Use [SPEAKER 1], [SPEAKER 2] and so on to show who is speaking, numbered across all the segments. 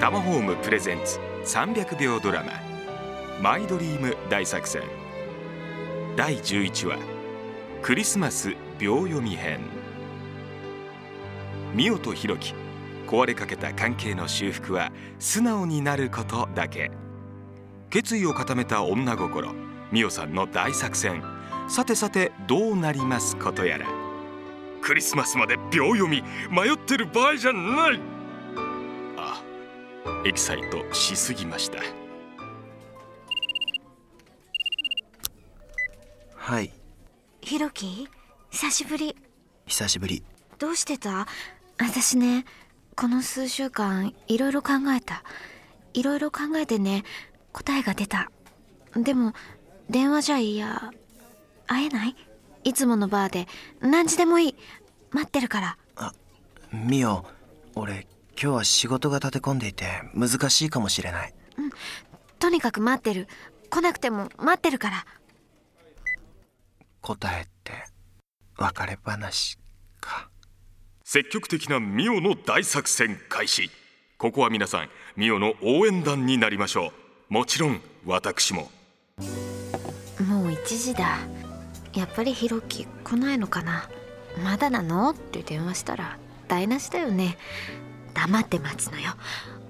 [SPEAKER 1] タマホームプレゼンツ300秒ドラママイドリーム大作戦。第11話クリスマス秒読み編。ミオとヒロキ壊れかけた関係の修復は素直になることだけ。決意を固めた女心ミオさんの大作戦。さてさてどうなりますことやら。クリスマスまで秒読み迷ってる場合じゃない。エキサイトしすぎました。
[SPEAKER 2] はい。
[SPEAKER 3] ひろき久しぶり。
[SPEAKER 2] 久しぶり。
[SPEAKER 3] どうしてた？私ねこの数週間いろいろ考えた。いろいろ考えてね答えが出た。でも電話じゃいや。会えない？いつものバーで。何時でもいい。待ってるから。
[SPEAKER 2] あミオ俺今日は仕事が立て込んでいて難しいかもしれない。
[SPEAKER 3] とにかく待ってる。来なくても待ってるから。
[SPEAKER 2] 答えって別れ話か。
[SPEAKER 1] 積極的なミオの大作戦開始。ここは皆さんミオの応援団になりましょう。もちろん私も。
[SPEAKER 3] もう1時だ。やっぱりひろき来ないのかな。まだなの？って電話したら台無しだよね黙って待つのよ。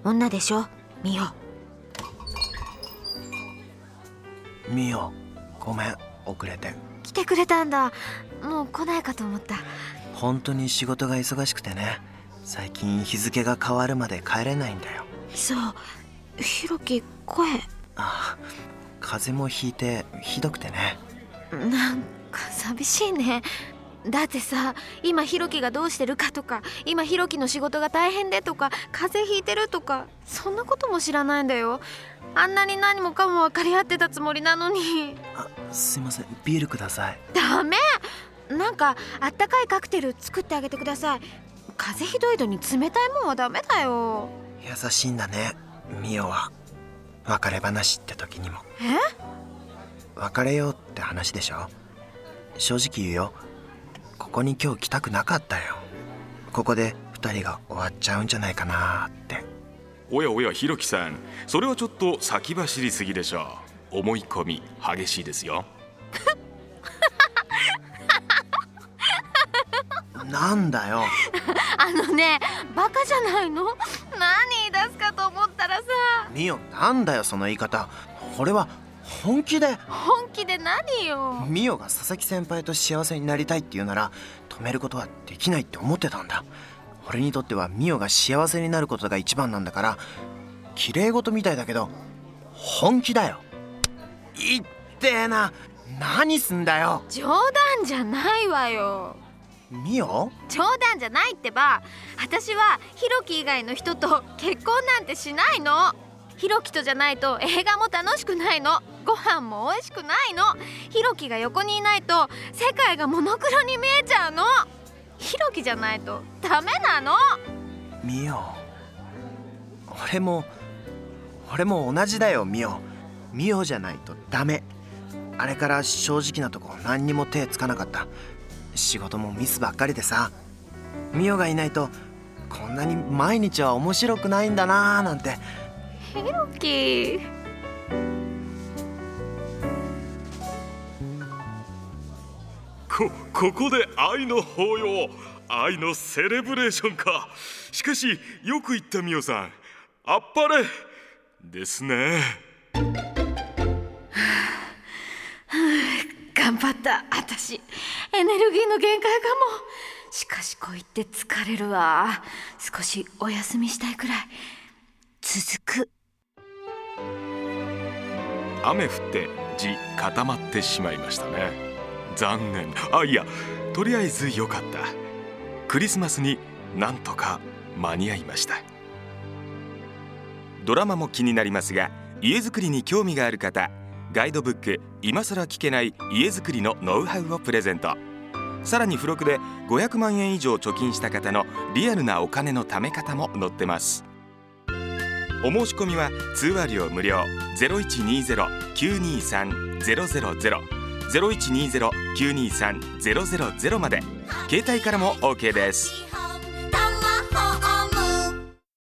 [SPEAKER 3] 女でしょ？ミオ。
[SPEAKER 2] ミオごめん。遅れて。
[SPEAKER 3] 来てくれたんだ。もう来ないかと思った。
[SPEAKER 2] 本当に仕事が忙しくてね。最近日付が変わるまで帰れないんだよ。
[SPEAKER 3] そう。ひろき声。
[SPEAKER 2] あ風邪もひいてひどくてね。
[SPEAKER 3] なんか寂しいねだってさ今ひろきがどうしてるかとか今ひろきの仕事が大変でとか風邪ひいてるとかそんなことも知らないんだよ。あんなに何もかも分かり合ってたつもりなのに。
[SPEAKER 2] あすいません。ビールください。
[SPEAKER 3] ダメ！なんかあったかいカクテル作ってあげてください。風邪ひどいのに冷たいもんはダメだよ。
[SPEAKER 2] 優しいんだねミオは。別れ話って時にも
[SPEAKER 3] え
[SPEAKER 2] 別れようって話でしょ正直言うよここに今日来たくなかったよ。ここで2人が終わっちゃうんじゃないかなって。
[SPEAKER 1] おやおやひろきさん。それはちょっと先走りすぎでしょう。思い込み激しいですよ。
[SPEAKER 2] なんだよ。
[SPEAKER 3] あのねバカじゃないの？何言い出すかと思ったらさ。
[SPEAKER 2] ミオなんだよその言い方。俺は本気で？
[SPEAKER 3] 本気で何よ？
[SPEAKER 2] ミオが佐々木先輩と幸せになりたいって言うなら止めることはできないって思ってたんだ。俺にとってはミオが幸せになることが一番なんだから綺麗事みたいだけど本気だよ。いってえな。何すんだよ。
[SPEAKER 3] 冗談じゃないわよ。
[SPEAKER 2] ミオ？
[SPEAKER 3] 冗談じゃないってば私はヒロキ以外の人と結婚なんてしないのヒロキとじゃないと映画も楽しくないの。ご飯も美味しくないの。ヒロキが横にいないと世界がモノクロに見えちゃうの。ヒロキじゃないとダメなの。
[SPEAKER 2] ミオ。俺も俺も同じだよミオ。ミオじゃないとダメ。あれから正直なとこ何にも手つかなかった。仕事もミスばっかりでさ。ミオがいないとこんなに毎日は面白くないんだなーなんて。
[SPEAKER 3] ヒロキ
[SPEAKER 1] こここで愛の抱擁愛のセレブレーションか。しかしよく言ったミオさん。あっぱれ。ですね。
[SPEAKER 3] 頑張った。私エネルギーの限界かも。しかしこう言って疲れるわ。少しお休みしたいくらい。続く
[SPEAKER 1] 雨降って地固まってしまいましたね。残念。あいやとりあえず良かった。クリスマスになんとか間に合いました。ドラマも気になりますが家づくりに興味がある方ガイドブック今更聞けない家づくりのノウハウをプレゼント。さらに付録で500万円以上貯金した方のリアルなお金の貯め方も載ってます。お申し込みは通話料無料ゼロ一二ゼロ九二三ゼロゼロゼロゼロ一二ゼロ九二三ゼロゼロゼロまで携帯からも OK です。